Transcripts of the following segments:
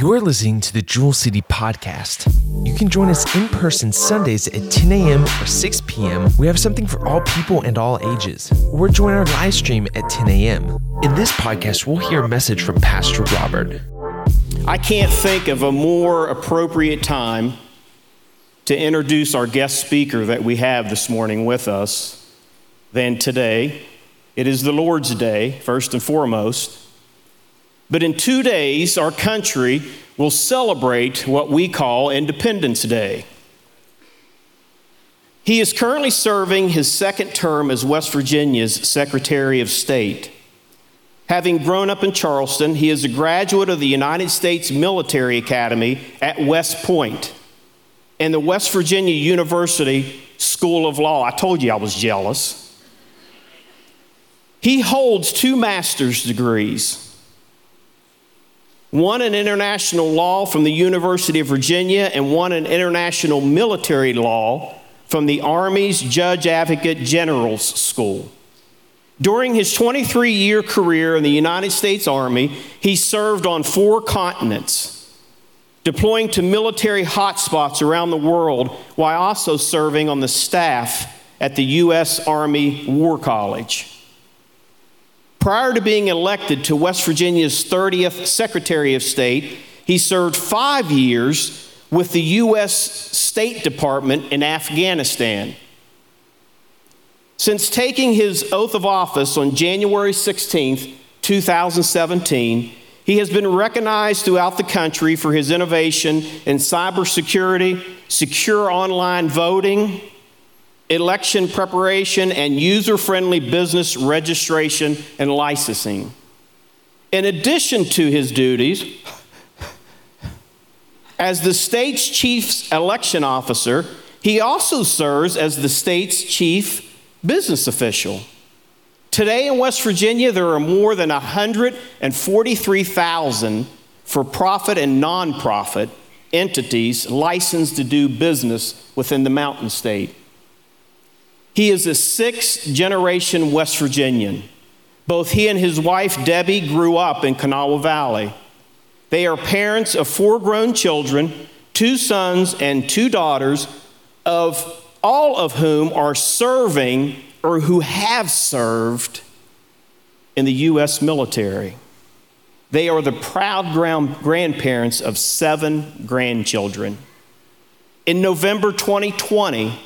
You're listening to the Jewel City Podcast. You can join us in person Sundays at 10 a.m. or 6 p.m. We have something for all people and all ages. Or join our live stream at 10 a.m. In this podcast, we'll hear a message from Pastor Robert. I can't think of a more appropriate time to introduce our guest speaker that we have this morning with us than today. It is the Lord's Day, first and foremost. But in two days, our country will celebrate what we call Independence Day. He is currently serving his second term as West Virginia's Secretary of State. Having grown up in Charleston, he is a graduate of the United States Military Academy at West Point and the West Virginia University School of Law. I told you I was jealous. He holds two master's degrees one in international law from the University of Virginia, and one in international military law from the Army's Judge Advocate General's School. During his 23 year career in the United States Army, he served on four continents, deploying to military hotspots around the world while also serving on the staff at the U.S. Army War College. Prior to being elected to West Virginia's 30th Secretary of State, he served five years with the U.S. State Department in Afghanistan. Since taking his oath of office on January 16, 2017, he has been recognized throughout the country for his innovation in cybersecurity, secure online voting, election preparation, and user friendly business registration and licensing. In addition to his duties, as the state's chief election officer, he also serves as the state's chief business official. Today in West Virginia, there are more than 143,000 for profit and nonprofit entities licensed to do business within the mountain state. He is a sixth generation West Virginian. Both he and his wife, Debbie, grew up in Kanawha Valley. They are parents of four grown children, two sons and two daughters, of all of whom are serving or who have served in the U.S. military. They are the proud grandparents of seven grandchildren. In November 2020,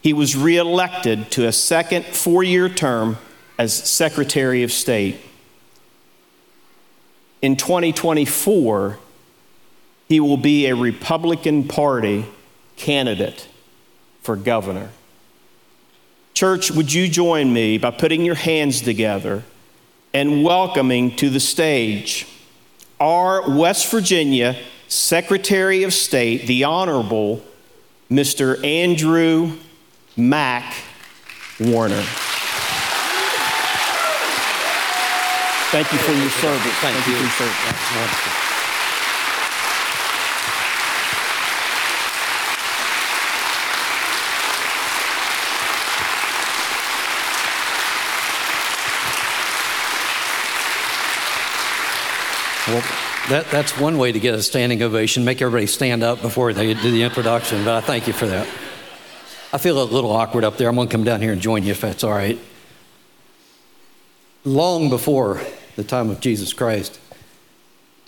he was reelected to a second four year term as Secretary of State. In 2024, he will be a Republican Party candidate for governor. Church, would you join me by putting your hands together and welcoming to the stage our West Virginia Secretary of State, the Honorable Mr. Andrew Mac Warner. Thank you for your service. Thank, Thank you. you for your service. That's wonderful. Well, that, that's one way to get a standing ovation. Make everybody stand up before they do the introduction, but I thank you for that. I feel a little awkward up there. I'm going to come down here and join you if that's all right. Long before the time of Jesus Christ,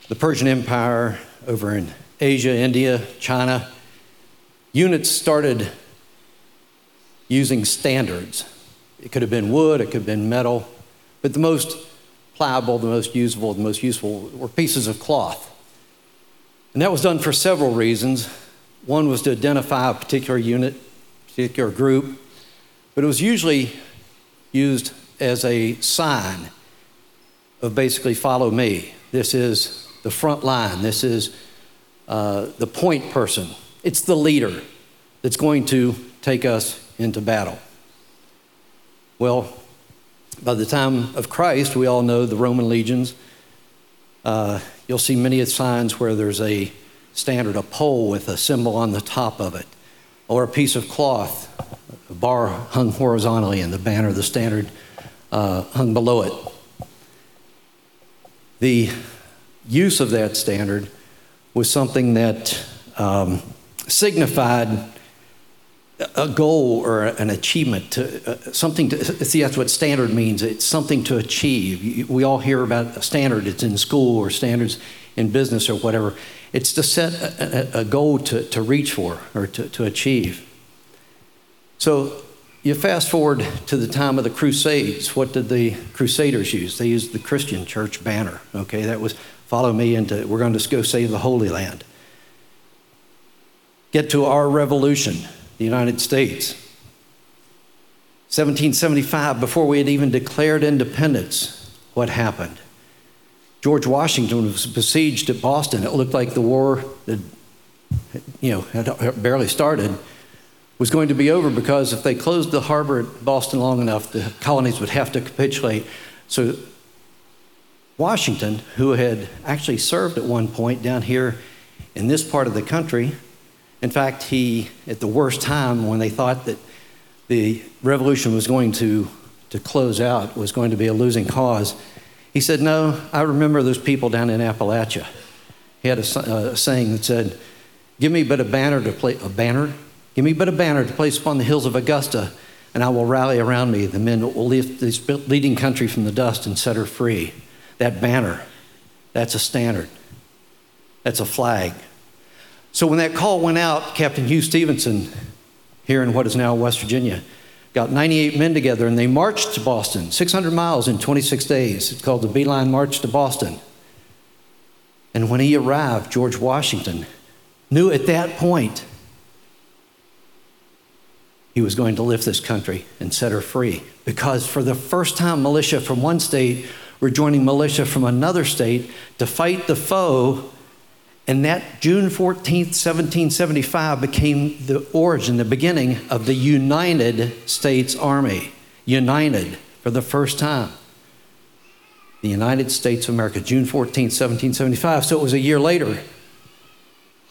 the Persian Empire over in Asia, India, China, units started using standards. It could have been wood, it could have been metal, but the most pliable, the most usable, the most useful were pieces of cloth. And that was done for several reasons. One was to identify a particular unit particular group, but it was usually used as a sign of basically follow me. This is the front line. This is uh, the point person. It's the leader that's going to take us into battle. Well, by the time of Christ, we all know the Roman legions. Uh, you'll see many of signs where there's a standard, a pole with a symbol on the top of it or a piece of cloth, a bar hung horizontally, and the banner, the standard, uh, hung below it. The use of that standard was something that um, signified a goal or an achievement to uh, something to see that's what standard means. It's something to achieve. We all hear about a standard. It's in school or standards in business or whatever it's to set a, a goal to, to reach for or to, to achieve. So you fast forward to the time of the crusades. What did the crusaders use? They used the christian church banner okay? That was follow me into we're going to go save the holy land. Get to our revolution the United States. 1775, before we had even declared independence, what happened? George Washington was besieged at Boston. It looked like the war that, you know, had barely started was going to be over because if they closed the harbor at Boston long enough, the colonies would have to capitulate. So Washington, who had actually served at one point down here in this part of the country, in fact, he, at the worst time when they thought that the revolution was going to, to close out, was going to be a losing cause, he said, No, I remember those people down in Appalachia. He had a, a saying that said, Give me but a banner to place, a banner? Give me but a banner to place upon the hills of Augusta, and I will rally around me the men that will lift this leading country from the dust and set her free. That banner, that's a standard, that's a flag. So when that call went out, Captain Hugh Stevenson, here in what is now West Virginia, got 98 men together and they marched to Boston, 600 miles in 26 days. It's called the Beeline March to Boston. And when he arrived, George Washington knew at that point he was going to lift this country and set her free. Because for the first time, militia from one state were joining militia from another state to fight the foe and that June 14th, 1775 became the origin, the beginning of the United States Army. United for the first time. The United States of America, June 14th, 1775. So it was a year later.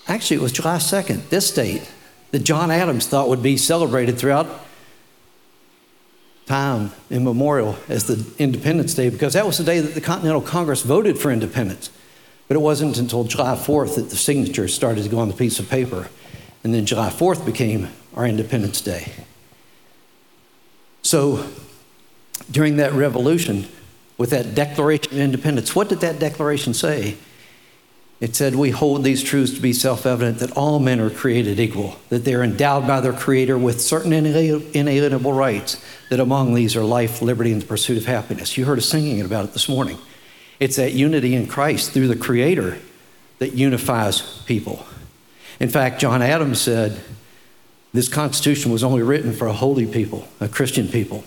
Actually, it was July 2nd, this date, that John Adams thought would be celebrated throughout time immemorial as the Independence Day because that was the day that the Continental Congress voted for independence. But it wasn't until July 4th that the signatures started to go on the piece of paper. And then July 4th became our Independence Day. So during that revolution, with that Declaration of Independence, what did that declaration say? It said, We hold these truths to be self evident that all men are created equal, that they are endowed by their Creator with certain inalienable rights, that among these are life, liberty, and the pursuit of happiness. You heard us singing about it this morning. It's that unity in Christ through the Creator that unifies people. In fact, John Adams said this Constitution was only written for a holy people, a Christian people.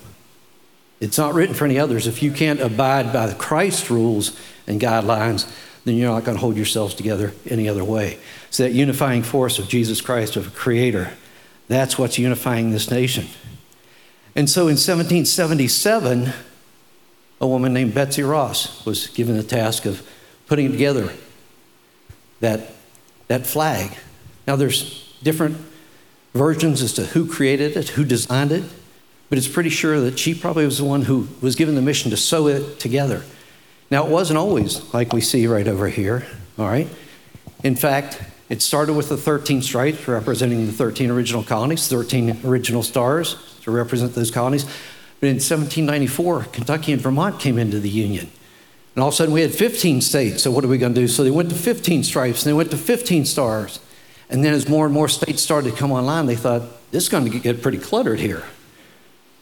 It's not written for any others. If you can't abide by the Christ rules and guidelines, then you're not going to hold yourselves together any other way. So that unifying force of Jesus Christ, of a creator, that's what's unifying this nation. And so in 1777, a woman named Betsy Ross was given the task of putting together that, that flag. Now, there's different versions as to who created it, who designed it, but it's pretty sure that she probably was the one who was given the mission to sew it together. Now, it wasn't always like we see right over here, all right? In fact, it started with the 13 stripes representing the 13 original colonies, 13 original stars to represent those colonies. But in 1794, Kentucky and Vermont came into the Union. And all of a sudden we had 15 states. So what are we going to do? So they went to 15 stripes and they went to 15 stars. And then as more and more states started to come online, they thought, this is going to get pretty cluttered here.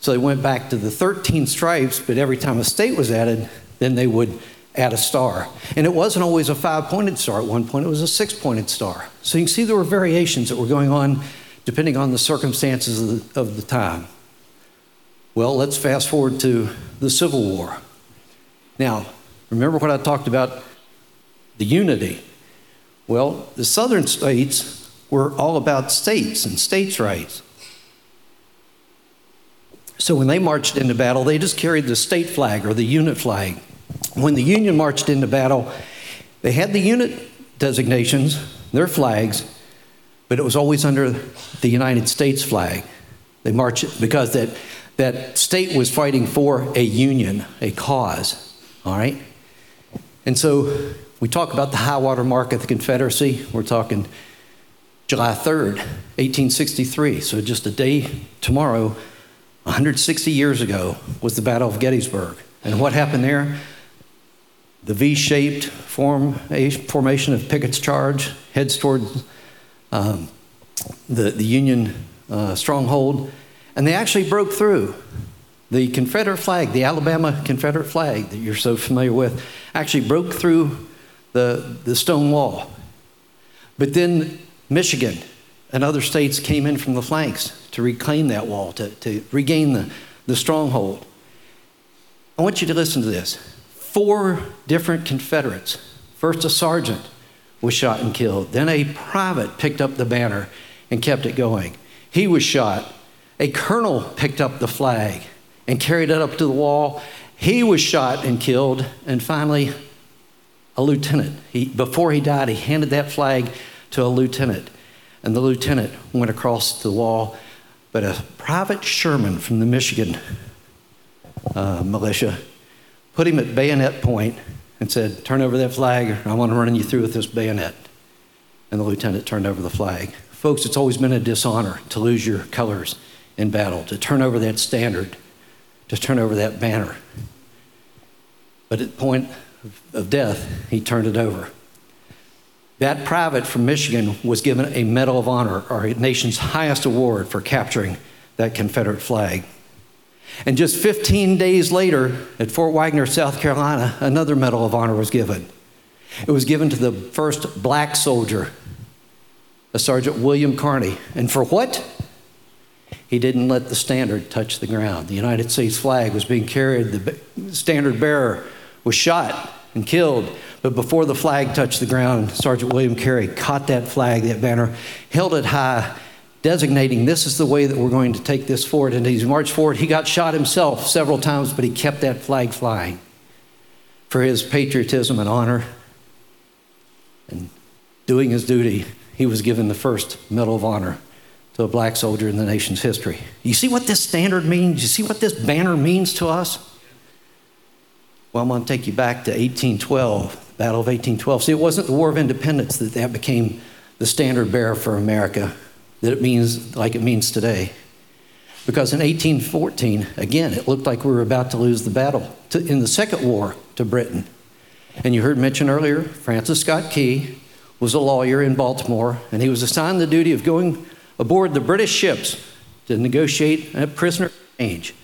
So they went back to the 13 stripes, but every time a state was added, then they would add a star. And it wasn't always a five pointed star. At one point, it was a six pointed star. So you can see there were variations that were going on depending on the circumstances of the, of the time. Well, let's fast forward to the Civil War. Now, remember what I talked about the unity. Well, the southern states were all about states and states' rights. So when they marched into battle, they just carried the state flag or the unit flag. When the Union marched into battle, they had the unit designations, their flags, but it was always under the United States flag. They marched because that that state was fighting for a union, a cause, all right? And so we talk about the high water mark of the Confederacy. We're talking July 3rd, 1863. So just a day tomorrow, 160 years ago, was the Battle of Gettysburg. And what happened there? The V shaped form, formation of Pickett's charge heads toward um, the, the Union uh, stronghold, and they actually broke through. The Confederate flag, the Alabama Confederate flag that you're so familiar with, actually broke through the, the stone wall. But then Michigan and other states came in from the flanks to reclaim that wall, to, to regain the, the stronghold. I want you to listen to this. Four different Confederates, first a sergeant was shot and killed, then a private picked up the banner and kept it going. He was shot. A colonel picked up the flag and carried it up to the wall. He was shot and killed. And finally, a lieutenant. He, before he died, he handed that flag to a lieutenant. And the lieutenant went across the wall. But a private Sherman from the Michigan uh, militia put him at bayonet point and said, Turn over that flag, or I want to run you through with this bayonet. And the lieutenant turned over the flag. Folks, it's always been a dishonor to lose your colors in battle, to turn over that standard, to turn over that banner. But at the point of death, he turned it over. That private from Michigan was given a Medal of Honor, our nation's highest award for capturing that Confederate flag. And just 15 days later, at Fort Wagner, South Carolina, another Medal of Honor was given. It was given to the first black soldier, a Sergeant William Carney. And for what? He didn't let the standard touch the ground. The United States flag was being carried, the standard bearer was shot and killed. But before the flag touched the ground, Sergeant William Carney caught that flag, that banner, held it high, designating this is the way that we're going to take this forward. And as he marched forward, he got shot himself several times, but he kept that flag flying for his patriotism and honor and doing his duty. He was given the first Medal of Honor to a black soldier in the nation's history. You see what this standard means? You see what this banner means to us? Well, I'm going to take you back to 1812, Battle of 1812. See, it wasn't the War of Independence that that became the standard bearer for America that it means like it means today. Because in 1814, again, it looked like we were about to lose the battle to, in the Second War to Britain. And you heard mentioned earlier, Francis Scott Key was a lawyer in Baltimore, and he was assigned the duty of going aboard the British ships to negotiate a prisoner exchange.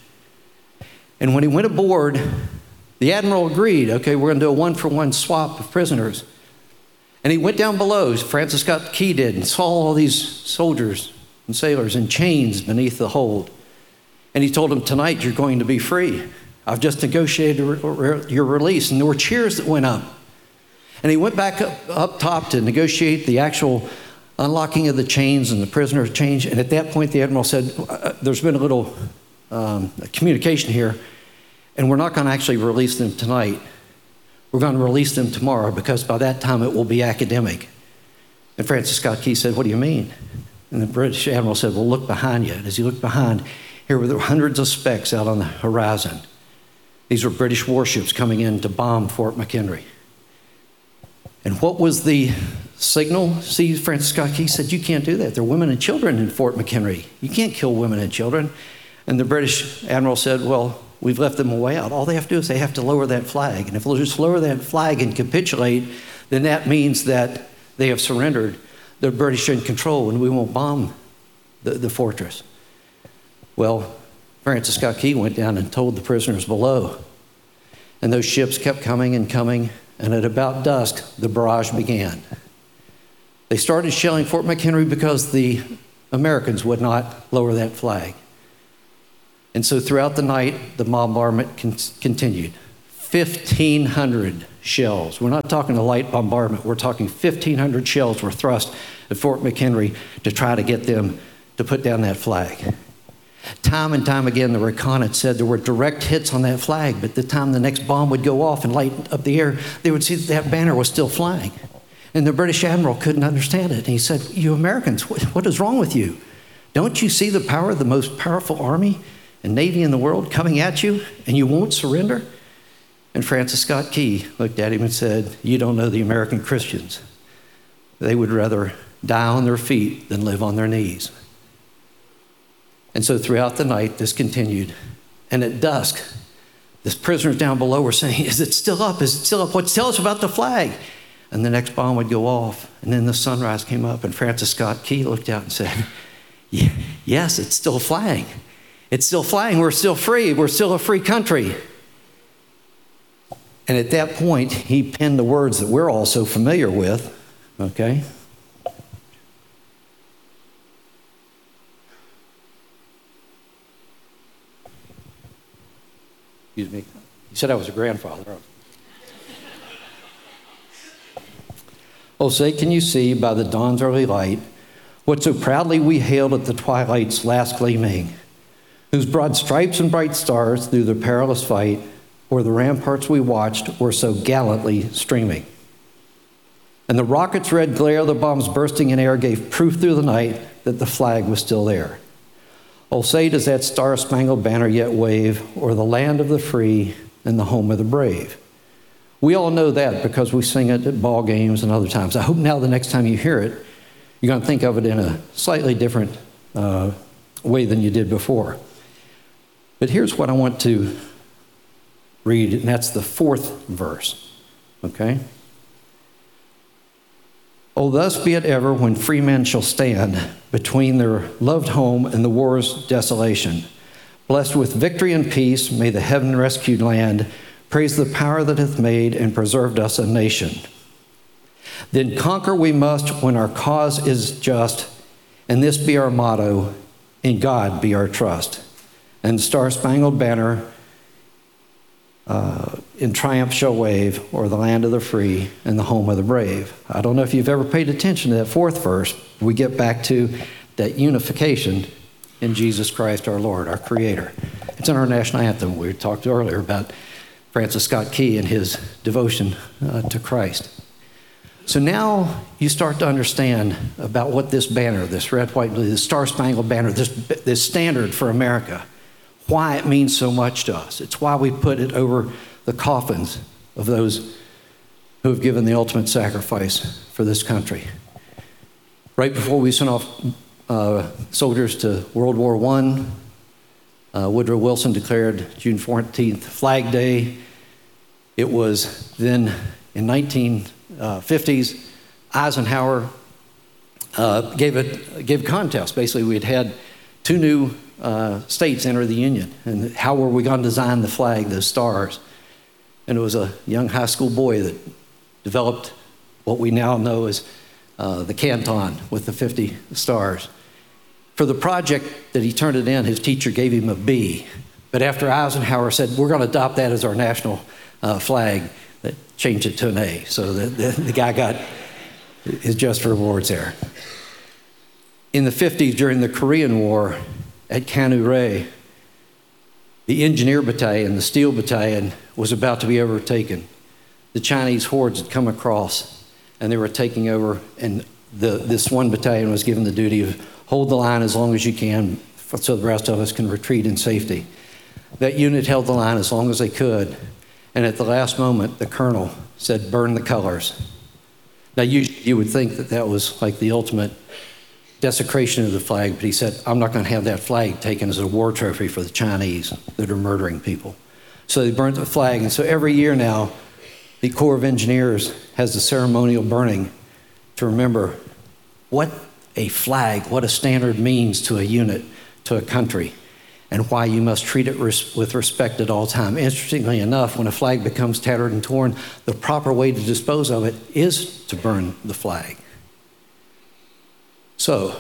And when he went aboard, the admiral agreed, okay, we're going to do a one for one swap of prisoners. And he went down below, Francis Scott Key did, and saw all these soldiers and sailors in chains beneath the hold. And he told them, Tonight you're going to be free. I've just negotiated your release. And there were cheers that went up. And he went back up, up top to negotiate the actual unlocking of the chains and the prisoner change. And at that point, the admiral said, uh, There's been a little um, communication here, and we're not going to actually release them tonight. We're going to release them tomorrow because by that time it will be academic. And Francis Scott Key said, What do you mean? And the British admiral said, Well, look behind you. And as he looked behind, here were hundreds of specks out on the horizon. These were British warships coming in to bomb Fort McHenry. And what was the signal? See, Francis Scott Key said, You can't do that. There are women and children in Fort McHenry. You can't kill women and children. And the British admiral said, Well, We've left them a way out. All they have to do is they have to lower that flag. And if they'll just lower that flag and capitulate, then that means that they have surrendered. The British in control and we won't bomb the, the fortress. Well, Francis Scott Key went down and told the prisoners below. And those ships kept coming and coming. And at about dusk, the barrage began. They started shelling Fort McHenry because the Americans would not lower that flag. And so throughout the night, the bombardment con- continued. 1,500 shells. We're not talking a light bombardment, we're talking 1,500 shells were thrust at Fort McHenry to try to get them to put down that flag. Time and time again, the reconnaissance said there were direct hits on that flag, but the time the next bomb would go off and light up the air, they would see that that banner was still flying. And the British admiral couldn't understand it. And he said, You Americans, what, what is wrong with you? Don't you see the power of the most powerful army? and navy in the world coming at you and you won't surrender? And Francis Scott Key looked at him and said, You don't know the American Christians. They would rather die on their feet than live on their knees. And so throughout the night, this continued. And at dusk, the prisoners down below were saying, Is it still up? Is it still up? What tell us about the flag? And the next bomb would go off. And then the sunrise came up, and Francis Scott Key looked out and said, Yes, it's still flying. It's still flying. We're still free. We're still a free country. And at that point, he penned the words that we're all so familiar with, okay? Excuse me. He said I was a grandfather. Oh, say, can you see by the dawn's early light what so proudly we hailed at the twilight's last gleaming, whose broad stripes and bright stars through the perilous fight, or the ramparts we watched, were so gallantly streaming? And the rocket's red glare, the bombs bursting in air, gave proof through the night that the flag was still there. Oh, say, does that star spangled banner yet wave o'er the land of the free and the home of the brave? We all know that because we sing it at ball games and other times. I hope now the next time you hear it, you're going to think of it in a slightly different uh, way than you did before. But here's what I want to read, and that's the fourth verse. Okay? Oh, thus be it ever when free men shall stand between their loved home and the war's desolation. Blessed with victory and peace, may the heaven rescued land praise the power that hath made and preserved us a nation. Then conquer we must when our cause is just, and this be our motto in God be our trust. And Star Spangled Banner uh, in triumph shall wave, or the land of the free and the home of the brave. I don't know if you've ever paid attention to that fourth verse. We get back to that unification in Jesus Christ our Lord, our Creator. It's in our national anthem. We talked earlier about Francis Scott Key and his devotion uh, to Christ. So now you start to understand about what this banner, this red, white, blue, this star spangled banner, this, this standard for America, why it means so much to us. It's why we put it over the coffins of those who have given the ultimate sacrifice for this country. Right before we sent off uh, soldiers to World War I, uh, Woodrow Wilson declared June 14th Flag Day. It was then in 1950s, uh, Eisenhower uh, gave, it, gave a contest. Basically, we had had two new uh, states enter the Union. And how were we going to design the flag, the stars? And it was a young high school boy that developed what we now know as uh, the canton with the 50 stars. For the project that he turned it in, his teacher gave him a B. But after Eisenhower said, we're going to adopt that as our national uh, flag, that changed it to an A. So the, the, the guy got his just rewards there. In the 50s, during the Korean War, at Kunu-ri, the engineer battalion, the steel battalion, was about to be overtaken. The Chinese hordes had come across and they were taking over, and the, this one battalion was given the duty of hold the line as long as you can so the rest of us can retreat in safety. That unit held the line as long as they could, and at the last moment, the colonel said, Burn the colors. Now, you, you would think that that was like the ultimate desecration of the flag, but he said, I'm not going to have that flag taken as a war trophy for the Chinese that are murdering people. So they burnt the flag. And so every year now, the Corps of Engineers has the ceremonial burning to remember what a flag, what a standard means to a unit, to a country, and why you must treat it res- with respect at all time. Interestingly enough, when a flag becomes tattered and torn, the proper way to dispose of it is to burn the flag. So,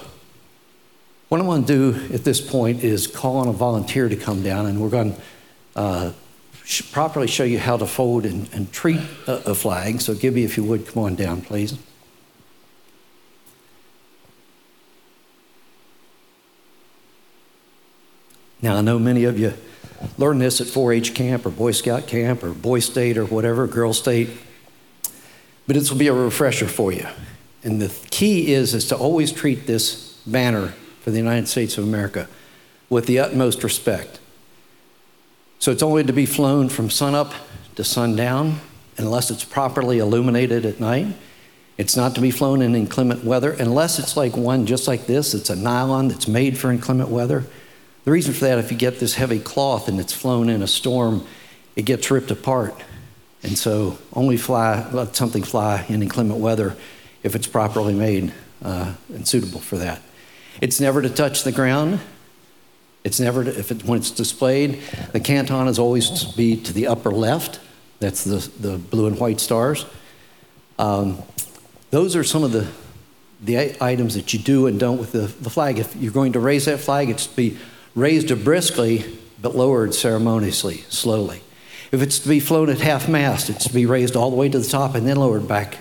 what I'm going to do at this point is call on a volunteer to come down, and we're going to uh, sh- properly show you how to fold and, and treat a, a flag. So, Gibby, if you would, come on down, please. Now, I know many of you learn this at 4 H camp or Boy Scout camp or Boy State or whatever, Girl State, but this will be a refresher for you. And the key is, is to always treat this banner for the United States of America with the utmost respect. So it's only to be flown from sunup to sundown unless it's properly illuminated at night. It's not to be flown in inclement weather unless it's like one just like this. It's a nylon that's made for inclement weather. The reason for that, if you get this heavy cloth and it's flown in a storm, it gets ripped apart. And so only fly, let something fly in inclement weather if it's properly made uh, and suitable for that. It's never to touch the ground. It's never to, if it, when it's displayed, the canton is always to be to the upper left. That's the, the blue and white stars. Um, those are some of the, the items that you do and don't with the, the flag. If you're going to raise that flag, it's to be raised briskly but lowered ceremoniously, slowly. If it's to be flown at half mast, it's to be raised all the way to the top and then lowered back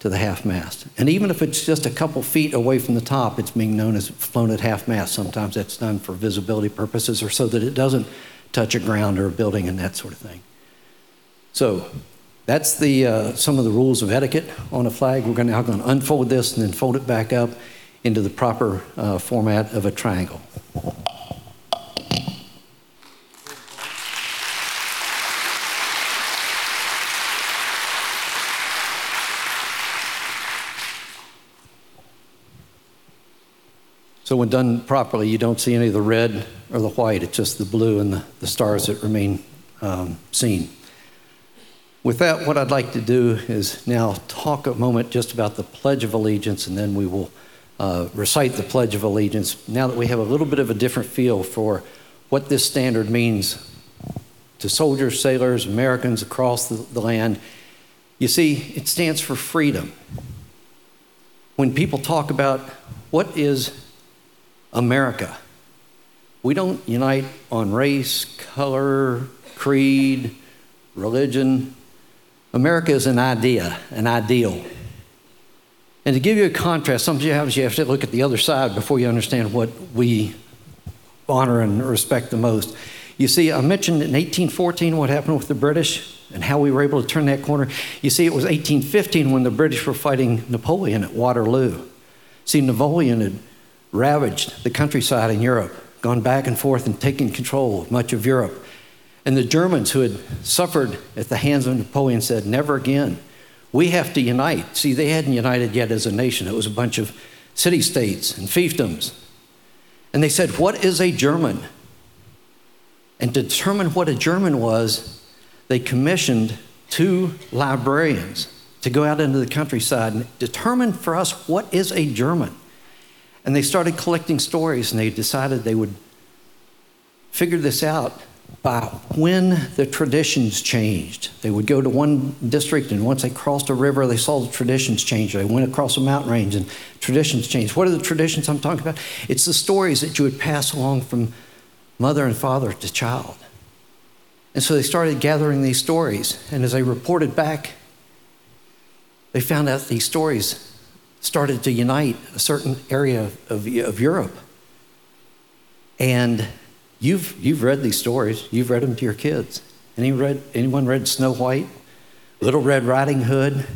to the half mast. And even if it's just a couple feet away from the top, it's being known as flown at half mast. Sometimes that's done for visibility purposes or so that it doesn't touch a ground or a building and that sort of thing. So that's the, uh, some of the rules of etiquette on a flag. We're going to unfold this and then fold it back up into the proper uh, format of a triangle. So when done properly, you don't see any of the red or the white. It's just the blue and the, the stars that remain um, seen. With that, what I'd like to do is now talk a moment just about the Pledge of Allegiance, and then we will uh, recite the Pledge of Allegiance now that we have a little bit of a different feel for what this standard means to soldiers, sailors, Americans across the, the land. You see, it stands for freedom. When people talk about what is America. We don't unite on race, color, creed, religion. America is an idea, an ideal. And to give you a contrast, sometimes you have to look at the other side before you understand what we honor and respect the most. You see, I mentioned in 1814 what happened with the British and how we were able to turn that corner. You see, it was 1815 when the British were fighting Napoleon at Waterloo. See, Napoleon had ravaged the countryside in Europe, gone back and forth and taken control of much of Europe. And the Germans who had suffered at the hands of Napoleon said, Never again. We have to unite. See, they hadn't united yet as a nation, it was a bunch of city states and fiefdoms. And they said, What is a German? And to determine what a German was, they commissioned two librarians to go out into the countryside and determine for us what is a German. And they started collecting stories and they decided they would figure this out by when the traditions changed. They would go to one district and once they crossed a river, they saw the traditions change. They went across a mountain range and traditions changed. What are the traditions I'm talking about? It's the stories that you would pass along from mother and father to child. And so they started gathering these stories. And as they reported back, they found out these stories started to unite a certain area of, of Europe. And you've, you've read these stories, you've read them to your kids. Any read, anyone read Snow White, Little Red Riding Hood,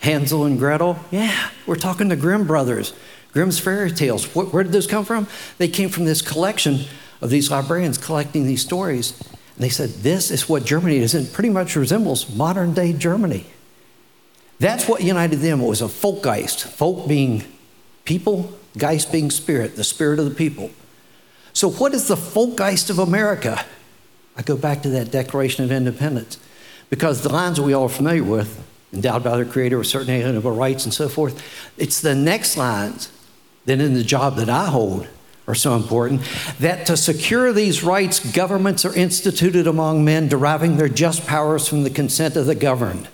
Hansel and Gretel? Yeah, we're talking the Grimm brothers, Grimm's fairy tales. Where, where did those come from? They came from this collection of these librarians collecting these stories. And they said, This is what Germany is, and pretty much resembles modern day Germany. That's what united them. It was a Volkgeist, folk being people, Geist being spirit, the spirit of the people. So, what is the Volkgeist of America? I go back to that Declaration of Independence because the lines we all are familiar with, endowed by their Creator with certain inalienable rights and so forth, it's the next lines that in the job that I hold are so important that to secure these rights, governments are instituted among men, deriving their just powers from the consent of the governed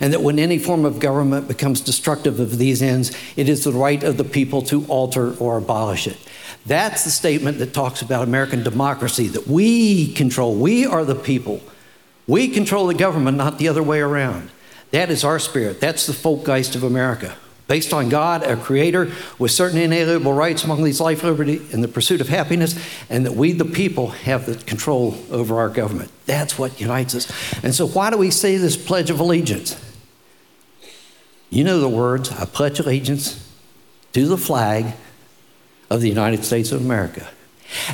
and that when any form of government becomes destructive of these ends, it is the right of the people to alter or abolish it. That's the statement that talks about American democracy, that we control, we are the people. We control the government, not the other way around. That is our spirit. That's the Volkgeist of America. Based on God, a creator, with certain inalienable rights among these life, liberty, and the pursuit of happiness, and that we, the people, have the control over our government. That's what unites us. And so, why do we say this Pledge of Allegiance? You know the words I pledge allegiance to the flag of the United States of America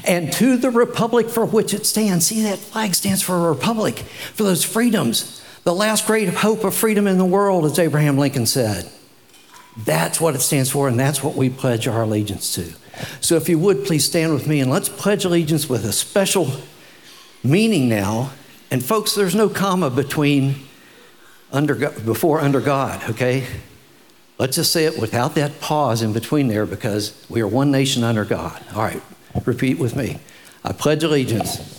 and to the republic for which it stands. See, that flag stands for a republic, for those freedoms, The last great hope of freedom in the world, as Abraham Lincoln said. That's what it stands for, and that's what we pledge our allegiance to. So, if you would, please stand with me and let's pledge allegiance with a special meaning now. And, folks, there's no comma between under, before under God, okay? Let's just say it without that pause in between there because we are one nation under God. All right, repeat with me. I pledge allegiance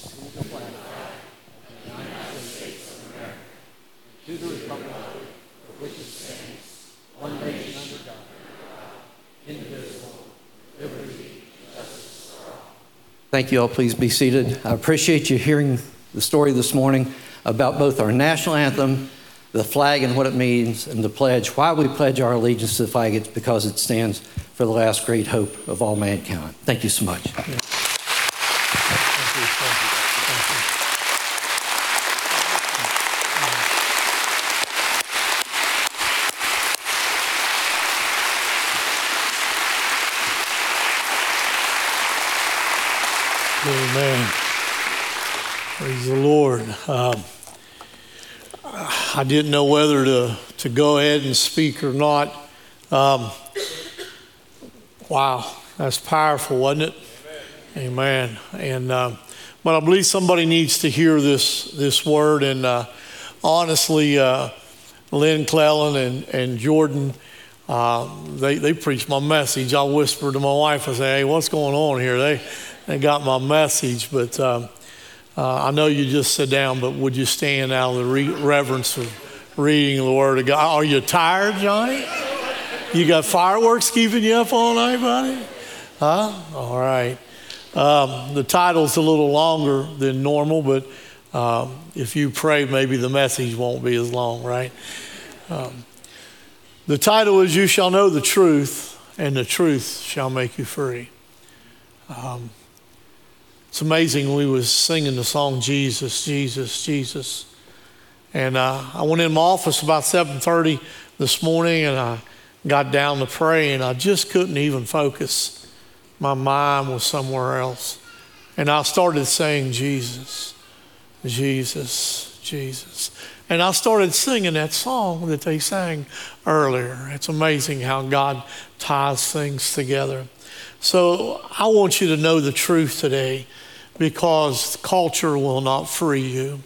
Thank you all. Please be seated. I appreciate you hearing the story this morning about both our national anthem, the flag and what it means, and the pledge. Why we pledge our allegiance to the flag, it's because it stands for the last great hope of all mankind. Thank you so much. Amen. Praise the Lord. Um, I didn't know whether to, to go ahead and speak or not. Um, wow, that's powerful, wasn't it? Amen. Amen. And uh, but I believe somebody needs to hear this this word. And uh, honestly, uh, Lynn Clellan and, and Jordan. Uh, they, they preached my message. I whispered to my wife, I said, Hey, what's going on here? They, and got my message. But um, uh, I know you just sit down, but would you stand out of the re- reverence of reading the Word of God? Are you tired, Johnny? You got fireworks keeping you up all night, buddy? Huh? All right. Um, the title's a little longer than normal, but um, if you pray, maybe the message won't be as long, right? Um, the title is You Shall Know the Truth, and the Truth Shall Make You Free. Um, it's amazing. We was singing the song Jesus, Jesus, Jesus, and uh, I went in my office about 7:30 this morning, and I got down to pray, and I just couldn't even focus. My mind was somewhere else, and I started saying Jesus, Jesus, Jesus. And I started singing that song that they sang earlier. It's amazing how God ties things together. So I want you to know the truth today because culture will not free you.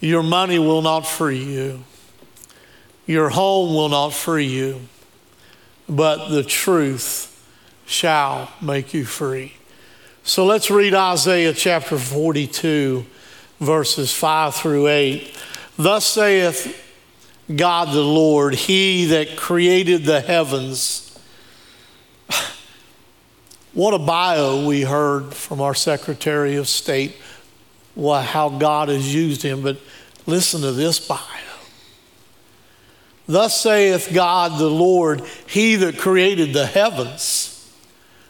Your money will not free you. Your home will not free you. But the truth shall make you free. So let's read Isaiah chapter 42, verses 5 through 8. Thus saith God the Lord, He that created the heavens what a bio we heard from our Secretary of State, how God has used him. But listen to this bio. Thus saith God the Lord, He that created the heavens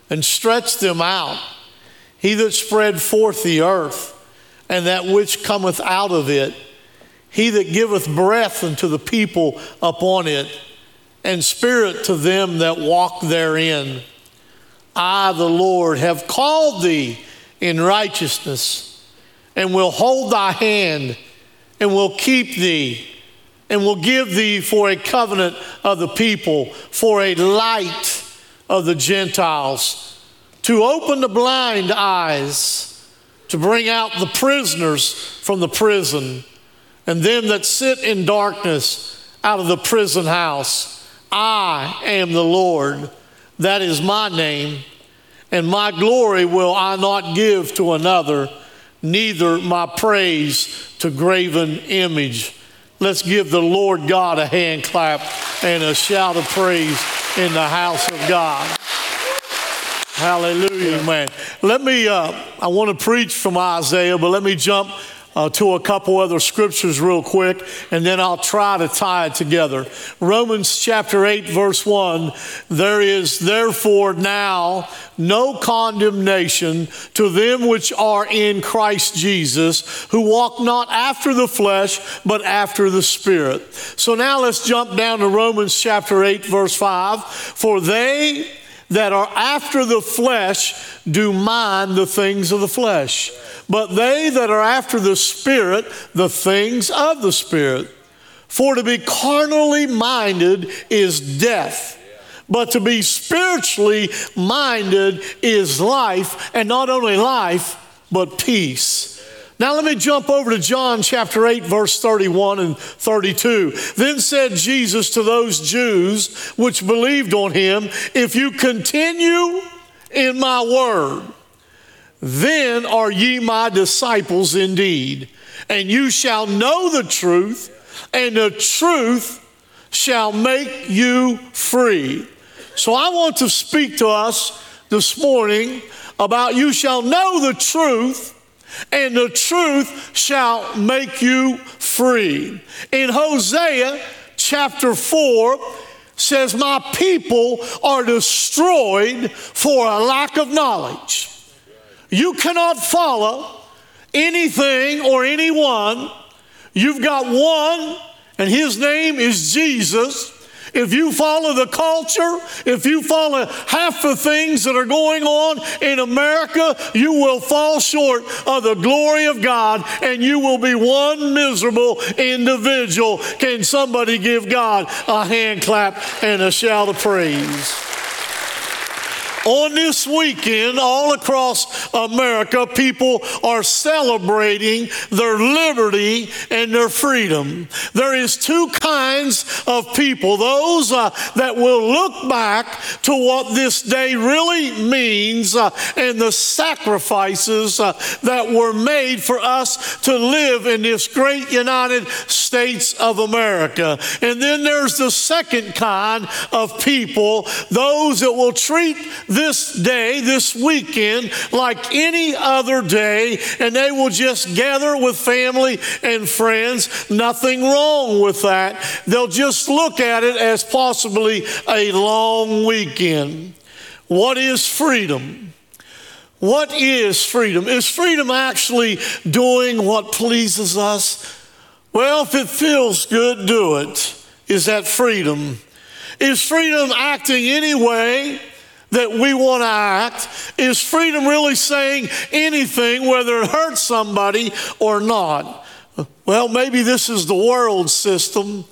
and stretched them out, He that spread forth the earth and that which cometh out of it, He that giveth breath unto the people upon it, and spirit to them that walk therein. I, the Lord, have called thee in righteousness, and will hold thy hand, and will keep thee, and will give thee for a covenant of the people, for a light of the Gentiles, to open the blind eyes, to bring out the prisoners from the prison, and them that sit in darkness out of the prison house. I am the Lord that is my name. And my glory will I not give to another, neither my praise to graven image. Let's give the Lord God a hand clap and a shout of praise in the house of God. Hallelujah, man. Let me, uh, I want to preach from Isaiah, but let me jump uh, to a couple other scriptures real quick, and then I'll try to tie it together. Romans chapter 8, verse 1 There is therefore now no condemnation to them which are in Christ Jesus, who walk not after the flesh, but after the Spirit. So now let's jump down to Romans chapter 8, verse 5. For they that are after the flesh do mind the things of the flesh but they that are after the Spirit, the things of the Spirit. For to be carnally minded is death, but to be spiritually minded is life, and not only life, but peace. Now let me jump over to John chapter 8, verse 31 and 32. Then said Jesus to those Jews which believed on him, If you continue in my word, then are ye my disciples indeed, and you shall know the truth, and the truth shall make you free. So I want to speak to us this morning about you shall know the truth and the truth shall make you free. In Hosea chapter 4 says, My people are destroyed for a lack of knowledge. You cannot follow anything or anyone. You've got one, and his name is Jesus. If you follow the culture, if you follow half the things that are going on in America, you will fall short of the glory of God and you will be one miserable individual. Can somebody give God a hand clap and a shout of praise? On this weekend, all across America, people are celebrating their liberty and their freedom. There is two kinds of people those uh, that will look back to what this day really means uh, and the sacrifices uh, that were made for us to live in this great United States of America. And then there's the second kind of people, those that will treat this day, this weekend, like any other day, and they will just gather with family and friends. Nothing wrong with that. They'll just look at it as possibly a long weekend. What is freedom? What is freedom? Is freedom actually doing what pleases us? Well, if it feels good, do it. Is that freedom? Is freedom acting any way that we want to act? Is freedom really saying anything, whether it hurts somebody or not? Well, maybe this is the world system,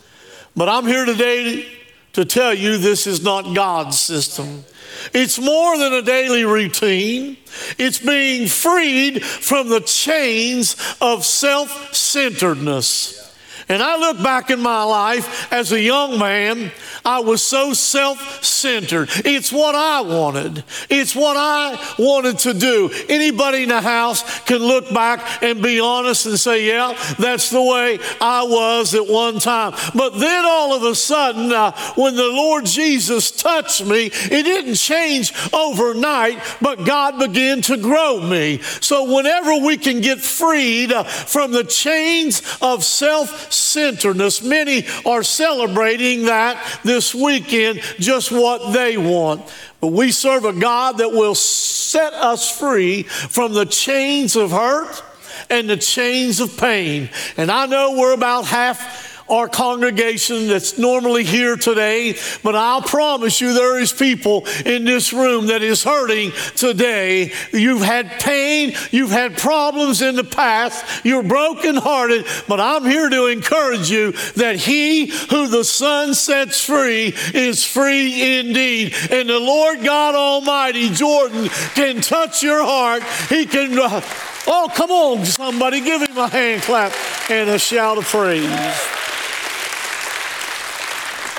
but I'm here today to tell you this is not God's system. It's more than a daily routine. It's being freed from the chains of self centeredness. And I look back in my life as a young man, I was so self centered. It's what I wanted, it's what I wanted to do. Anybody in the house can look back and be honest and say, Yeah, that's the way I was at one time. But then all of a sudden, uh, when the Lord Jesus touched me, it didn't change overnight, but God began to grow me. So whenever we can get freed uh, from the chains of self centeredness. Many are celebrating that this weekend, just what they want. But we serve a God that will set us free from the chains of hurt and the chains of pain. And I know we're about half our congregation that's normally here today, but I'll promise you there is people in this room that is hurting today. You've had pain, you've had problems in the past, you're brokenhearted, but I'm here to encourage you that he who the Son sets free is free indeed. And the Lord God Almighty, Jordan, can touch your heart. He can. Uh, oh, come on, somebody, give him a hand clap and a shout of praise.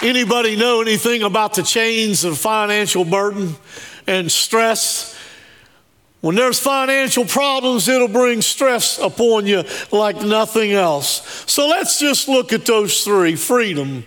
Anybody know anything about the chains of financial burden and stress? When there's financial problems, it'll bring stress upon you like nothing else. So let's just look at those three freedom.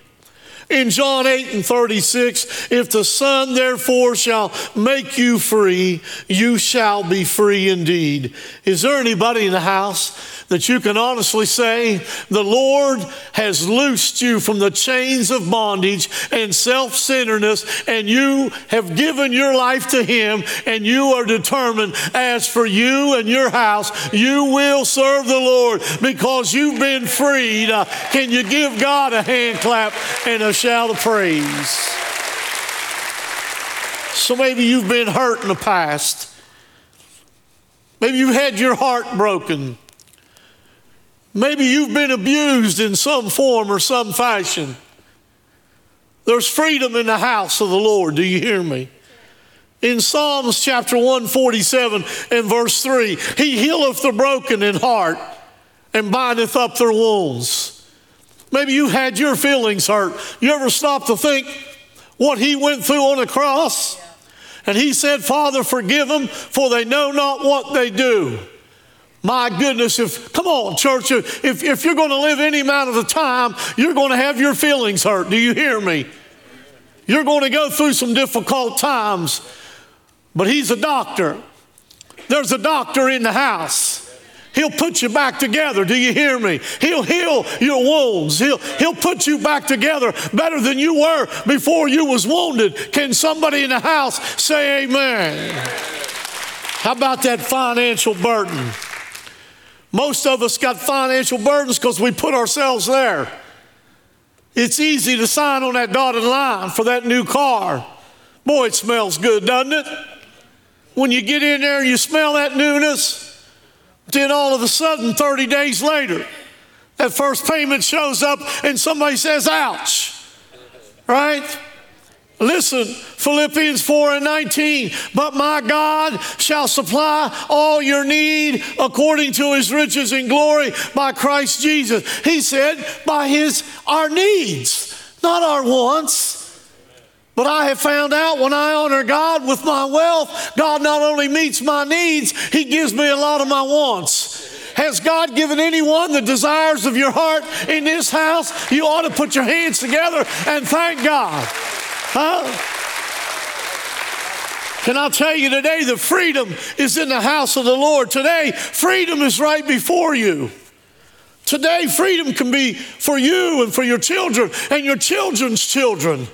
In John 8 and 36, if the Son therefore shall make you free, you shall be free indeed. Is there anybody in the house that you can honestly say, The Lord has loosed you from the chains of bondage and self centeredness, and you have given your life to Him, and you are determined, as for you and your house, you will serve the Lord because you've been freed. Uh, can you give God a hand clap and a shout of praise? So maybe you've been hurt in the past. Maybe you've had your heart broken. Maybe you've been abused in some form or some fashion. There's freedom in the house of the Lord. Do you hear me? In Psalms chapter 147 and verse 3, He healeth the broken in heart and bindeth up their wounds. Maybe you had your feelings hurt. You ever stop to think what He went through on the cross? And He said, Father, forgive them, for they know not what they do. My goodness, if, come on, church, if, if you're going to live any amount of the time, you're going to have your feelings hurt. Do you hear me? You're going to go through some difficult times, but He's a doctor. There's a doctor in the house. He'll put you back together. Do you hear me? He'll heal your wounds. He'll, he'll put you back together better than you were before you was wounded. Can somebody in the house say amen? How about that financial burden? Most of us got financial burdens because we put ourselves there. It's easy to sign on that dotted line for that new car. Boy, it smells good, doesn't it? When you get in there and you smell that newness, then all of a sudden, 30 days later, that first payment shows up and somebody says, ouch. Right? Listen, Philippians 4 and 19. But my God shall supply all your need according to his riches and glory by Christ Jesus. He said, by his, our needs, not our wants. But I have found out when I honor God with my wealth, God not only meets my needs, He gives me a lot of my wants. Has God given anyone the desires of your heart in this house? You ought to put your hands together and thank God. Huh? Can I tell you today, the freedom is in the house of the Lord. Today, freedom is right before you. Today, freedom can be for you and for your children and your children's children.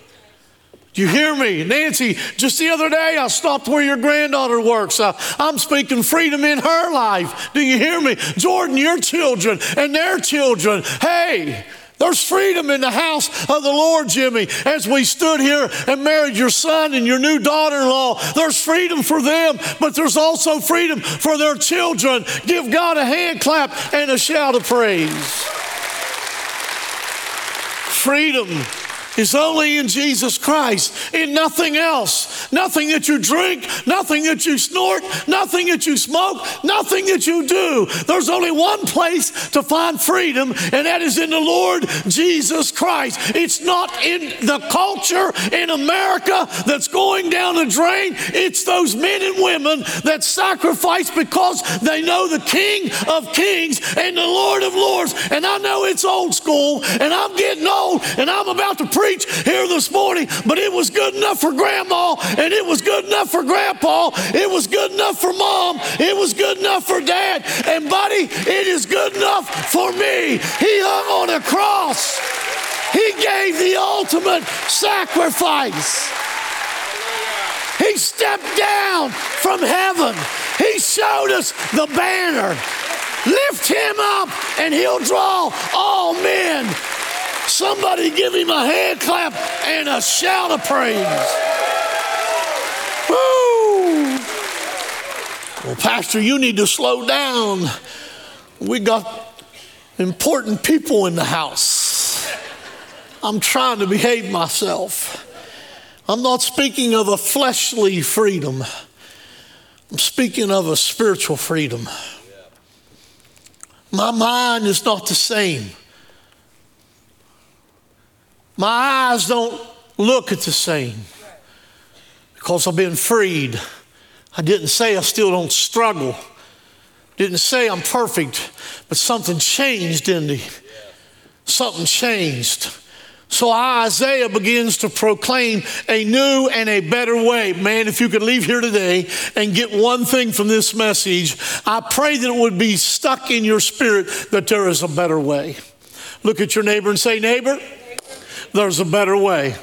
Do you hear me? Nancy, just the other day I stopped where your granddaughter works. Uh, I'm speaking freedom in her life. Do you hear me? Jordan, your children and their children. Hey, there's freedom in the house of the Lord, Jimmy. As we stood here and married your son and your new daughter in law, there's freedom for them, but there's also freedom for their children. Give God a hand clap and a shout of praise. Freedom is only in Jesus Christ, in nothing else. Nothing that you drink, nothing that you snort, nothing that you smoke, nothing that you do. There's only one place to find freedom, and that is in the Lord Jesus Christ. It's not in the culture in America that's going down the drain. It's those men and women that sacrifice because they know the King of Kings and the Lord of Lords. And I know it's old school, and I'm getting old, and I'm about to preach here this morning, but it was good enough for grandma and it was good enough for grandpa. It was good enough for mom. It was good enough for dad. And buddy, it is good enough for me. He hung on a cross. He gave the ultimate sacrifice. He stepped down from heaven. He showed us the banner. Lift him up and he'll draw all men Somebody give him a hand clap and a shout of praise. Woo! Well, Pastor, you need to slow down. We got important people in the house. I'm trying to behave myself. I'm not speaking of a fleshly freedom, I'm speaking of a spiritual freedom. My mind is not the same. My eyes don't look at the same because I've been freed. I didn't say I still don't struggle. Didn't say I'm perfect, but something changed in me. Something changed. So Isaiah begins to proclaim a new and a better way. Man, if you could leave here today and get one thing from this message, I pray that it would be stuck in your spirit that there is a better way. Look at your neighbor and say, Neighbor, there's a better way.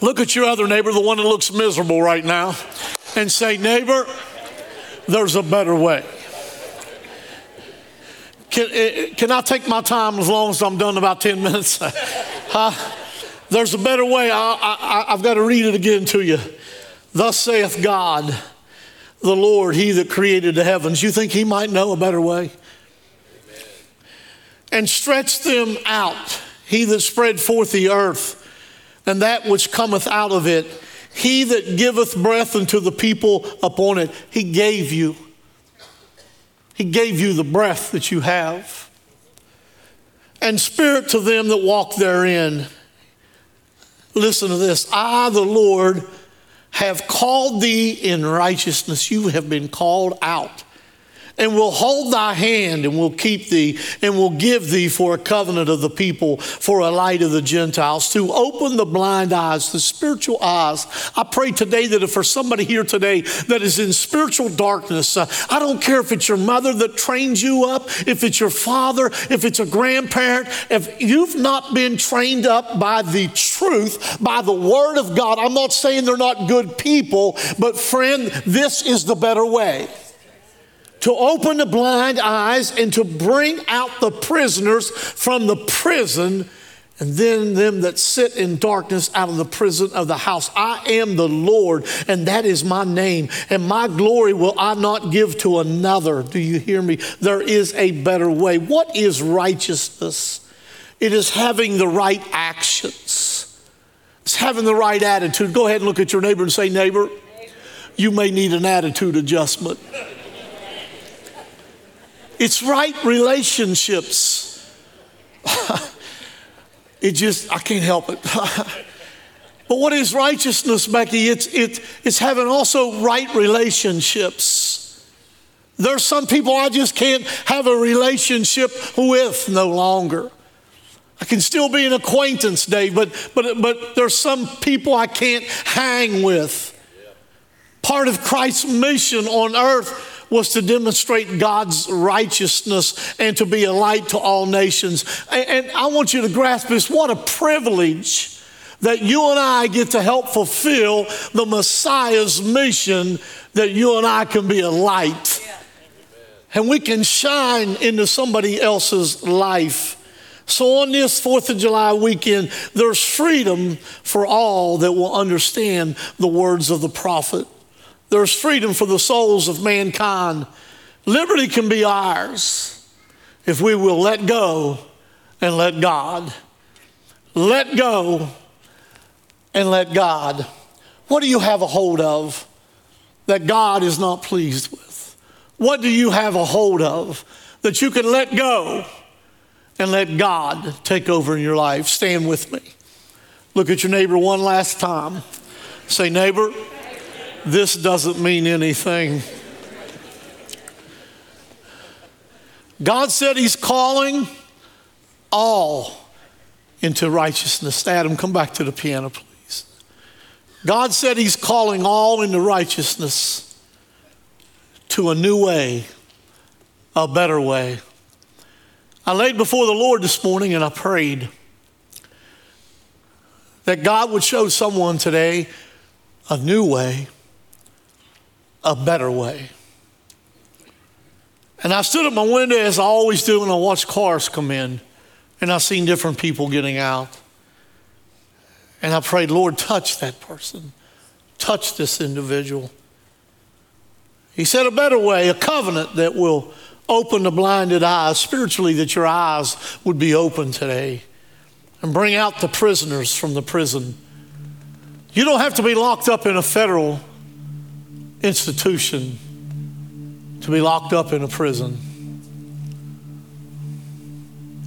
Look at your other neighbor, the one that looks miserable right now, and say, Neighbor, there's a better way. Can, eh, can I take my time as long as I'm done about 10 minutes? huh? There's a better way. I, I've got to read it again to you. Thus saith God, the Lord, He that created the heavens. You think He might know a better way? And stretch them out, He that spread forth the earth, and that which cometh out of it. He that giveth breath unto the people upon it, He gave you. He gave you the breath that you have. And spirit to them that walk therein. Listen to this I, the Lord, have called thee in righteousness. You have been called out and will hold thy hand and will keep thee and will give thee for a covenant of the people, for a light of the Gentiles, to open the blind eyes, the spiritual eyes. I pray today that if for somebody here today that is in spiritual darkness, uh, I don't care if it's your mother that trains you up, if it's your father, if it's a grandparent, if you've not been trained up by the truth, by the word of God, I'm not saying they're not good people, but friend, this is the better way to open the blind eyes and to bring out the prisoners from the prison and then them that sit in darkness out of the prison of the house. I am the Lord, and that is my name, and my glory will I not give to another. Do you hear me? There is a better way. What is righteousness? It is having the right actions, it's having the right attitude. Go ahead and look at your neighbor and say, Neighbor, you may need an attitude adjustment. It's right relationships. it just, I can't help it. but what is righteousness, Becky? It's, it, it's having also right relationships. There's some people I just can't have a relationship with no longer. I can still be an acquaintance, Dave, but, but, but there's some people I can't hang with. Part of Christ's mission on earth was to demonstrate God's righteousness and to be a light to all nations. And, I want you to grasp this what a privilege that you and I get to help fulfill the Messiah's mission that you and I can be a light. And we can shine into somebody else's life. So, on this 4th of July weekend, there's freedom for all that will understand the words of the prophet. There's freedom for the souls of mankind. Liberty can be ours if we will let go and let God. Let go and let God. What do you have a hold of that God is not pleased with? What do you have a hold of that you can let go and let God take over in your life? Stand with me. Look at your neighbor one last time. Say, neighbor, this doesn't mean anything. God said He's calling all into righteousness. Adam, come back to the piano, please. God said He's calling all into righteousness to a new way, a better way. I laid before the Lord this morning and I prayed that God would show someone today a new way a better way. And I stood at my window as I always do and I watched cars come in and I seen different people getting out. And I prayed, Lord, touch that person, touch this individual. He said, a better way, a covenant that will open the blinded eyes, spiritually, that your eyes would be open today and bring out the prisoners from the prison. You don't have to be locked up in a federal institution to be locked up in a prison.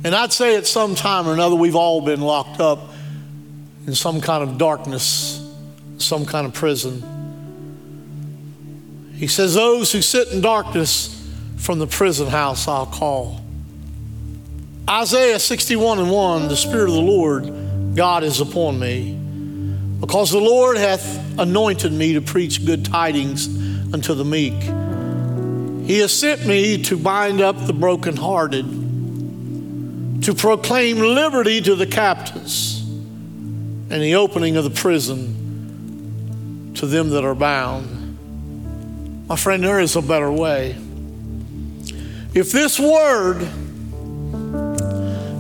And I'd say at some time or another, we've all been locked up in some kind of darkness, some kind of prison. He says, Those who sit in darkness from the prison house I'll call. Isaiah 61 and 1 The Spirit of the Lord, God is upon me because the Lord hath anointed me to preach good tidings unto the meek. He has sent me to bind up the brokenhearted, to proclaim liberty to the captives, and the opening of the prison to them that are bound. My friend, there is a better way. If this word,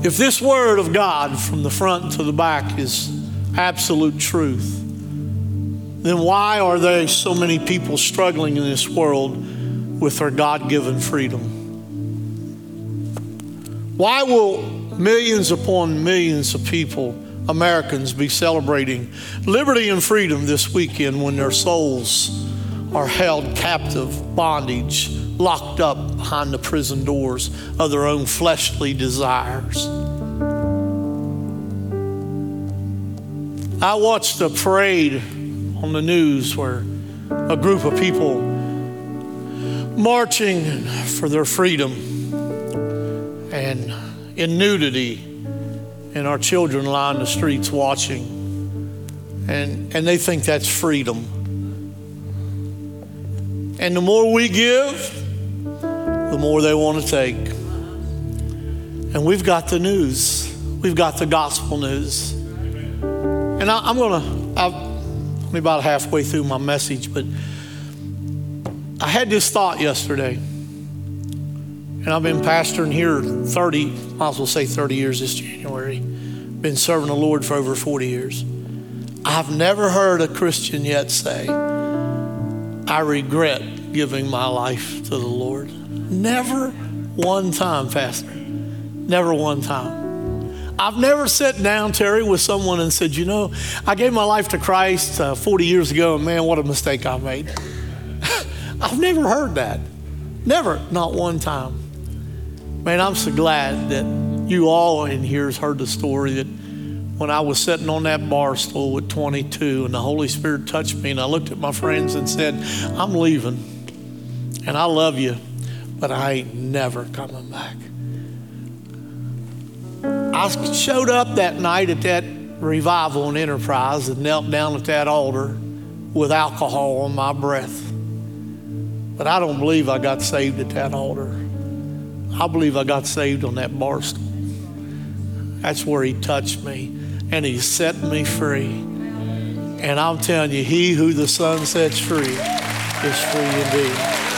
if this word of God from the front to the back is absolute truth, then why are there so many people struggling in this world with their God given freedom? Why will millions upon millions of people, Americans, be celebrating liberty and freedom this weekend when their souls are held captive, bondage, locked up behind the prison doors of their own fleshly desires? I watched a parade on the news where a group of people marching for their freedom and in nudity, and our children line the streets watching, and, and they think that's freedom. And the more we give, the more they want to take. And we've got the news, we've got the gospel news. And I, am going to, I'm only about halfway through my message, but I had this thought yesterday. And I've been pastoring here 30, might as well say 30 years this January. Been serving the Lord for over 40 years. I've never heard a Christian yet say, I regret giving my life to the Lord. Never one time, Pastor. Never one time. I've never sat down, Terry, with someone and said, You know, I gave my life to Christ uh, 40 years ago, and man, what a mistake I made. I've never heard that. Never, not one time. Man, I'm so glad that you all in here has heard the story that when I was sitting on that bar stool at 22 and the Holy Spirit touched me, and I looked at my friends and said, I'm leaving, and I love you, but I ain't never coming back. I showed up that night at that revival and enterprise and knelt down at that altar with alcohol on my breath. But I don't believe I got saved at that altar. I believe I got saved on that bar stool. That's where he touched me and he set me free. And I'm telling you, he who the Son sets free is free indeed.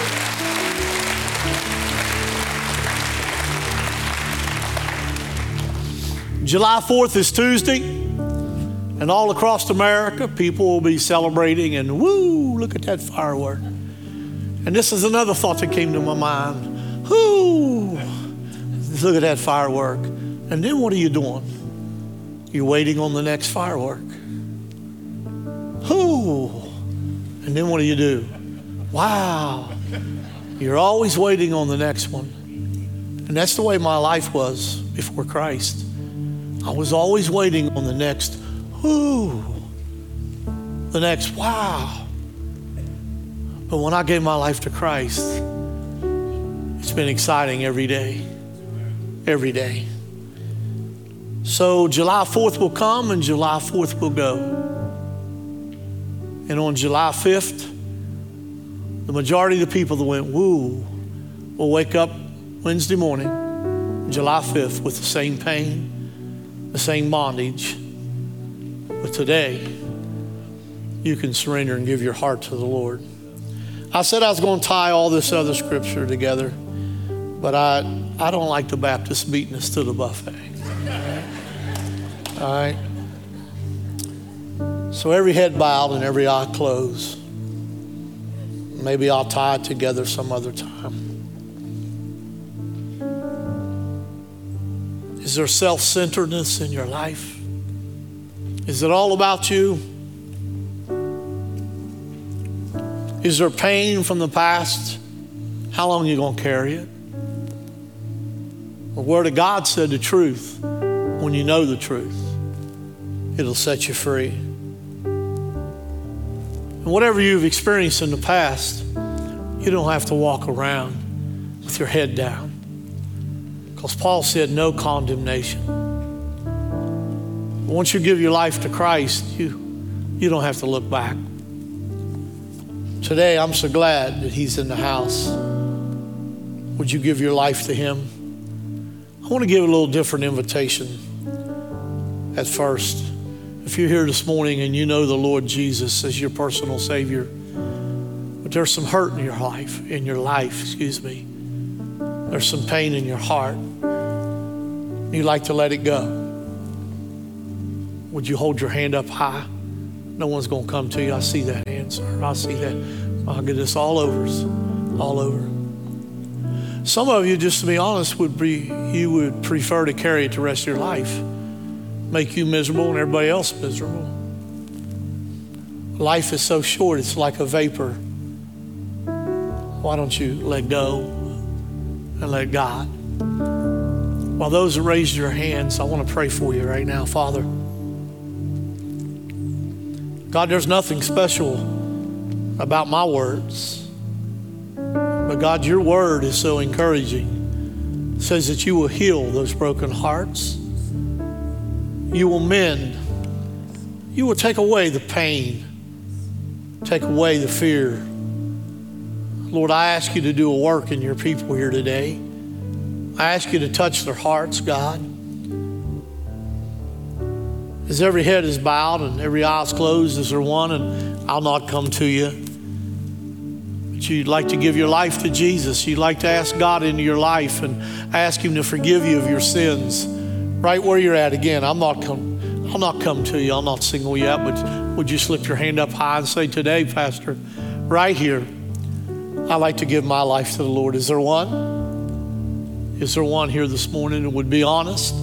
July 4th is Tuesday, and all across America, people will be celebrating and woo, look at that firework. And this is another thought that came to my mind. Whoo, look at that firework. And then what are you doing? You're waiting on the next firework. Whoo, and then what do you do? Wow, you're always waiting on the next one. And that's the way my life was before Christ. I was always waiting on the next, ooh, the next, wow. But when I gave my life to Christ, it's been exciting every day. Every day. So July 4th will come and July 4th will go. And on July 5th, the majority of the people that went woo will wake up Wednesday morning, July 5th, with the same pain, the same bondage. But today, you can surrender and give your heart to the Lord. I said I was going to tie all this other scripture together, but I, I don't like the Baptist beating us to the buffet. All right? So every head bowed and every eye closed. Maybe I'll tie it together some other time. Is there self centeredness in your life? Is it all about you? Is there pain from the past? How long are you going to carry it? The Word of God said the truth. When you know the truth, it'll set you free. And whatever you've experienced in the past, you don't have to walk around with your head down. Because Paul said, no condemnation. Once you give your life to Christ, you, you don't have to look back. Today, I'm so glad that He's in the house. Would you give your life to Him? I want to give a little different invitation at first. If you're here this morning and you know the Lord Jesus as your personal Savior, but there's some hurt in your life, in your life, excuse me. There's some pain in your heart. You like to let it go. Would you hold your hand up high? No one's going to come to you. I see that hand, sir. I see that. I'll get this all over, all over. Some of you, just to be honest, would be you would prefer to carry it the rest of your life, make you miserable and everybody else miserable. Life is so short; it's like a vapor. Why don't you let go and let God? While those that raised your hands, I want to pray for you right now, Father. God, there's nothing special about my words. But God, your word is so encouraging. It says that you will heal those broken hearts. You will mend. You will take away the pain, take away the fear. Lord, I ask you to do a work in your people here today. I ask you to touch their hearts, God. As every head is bowed and every eye is closed, is there one? And I'll not come to you. But you'd like to give your life to Jesus. You'd like to ask God into your life and ask Him to forgive you of your sins. Right where you're at again. I'm not come, I'll not come to you. I'll not single you out, but would you slip your hand up high and say, Today, Pastor, right here, I'd like to give my life to the Lord. Is there one? Is there one here this morning that would be honest?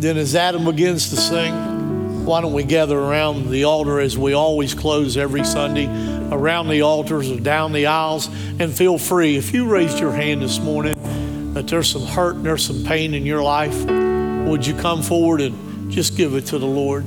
Then, as Adam begins to sing, why don't we gather around the altar as we always close every Sunday, around the altars or down the aisles, and feel free. If you raised your hand this morning that there's some hurt and there's some pain in your life, would you come forward and just give it to the Lord?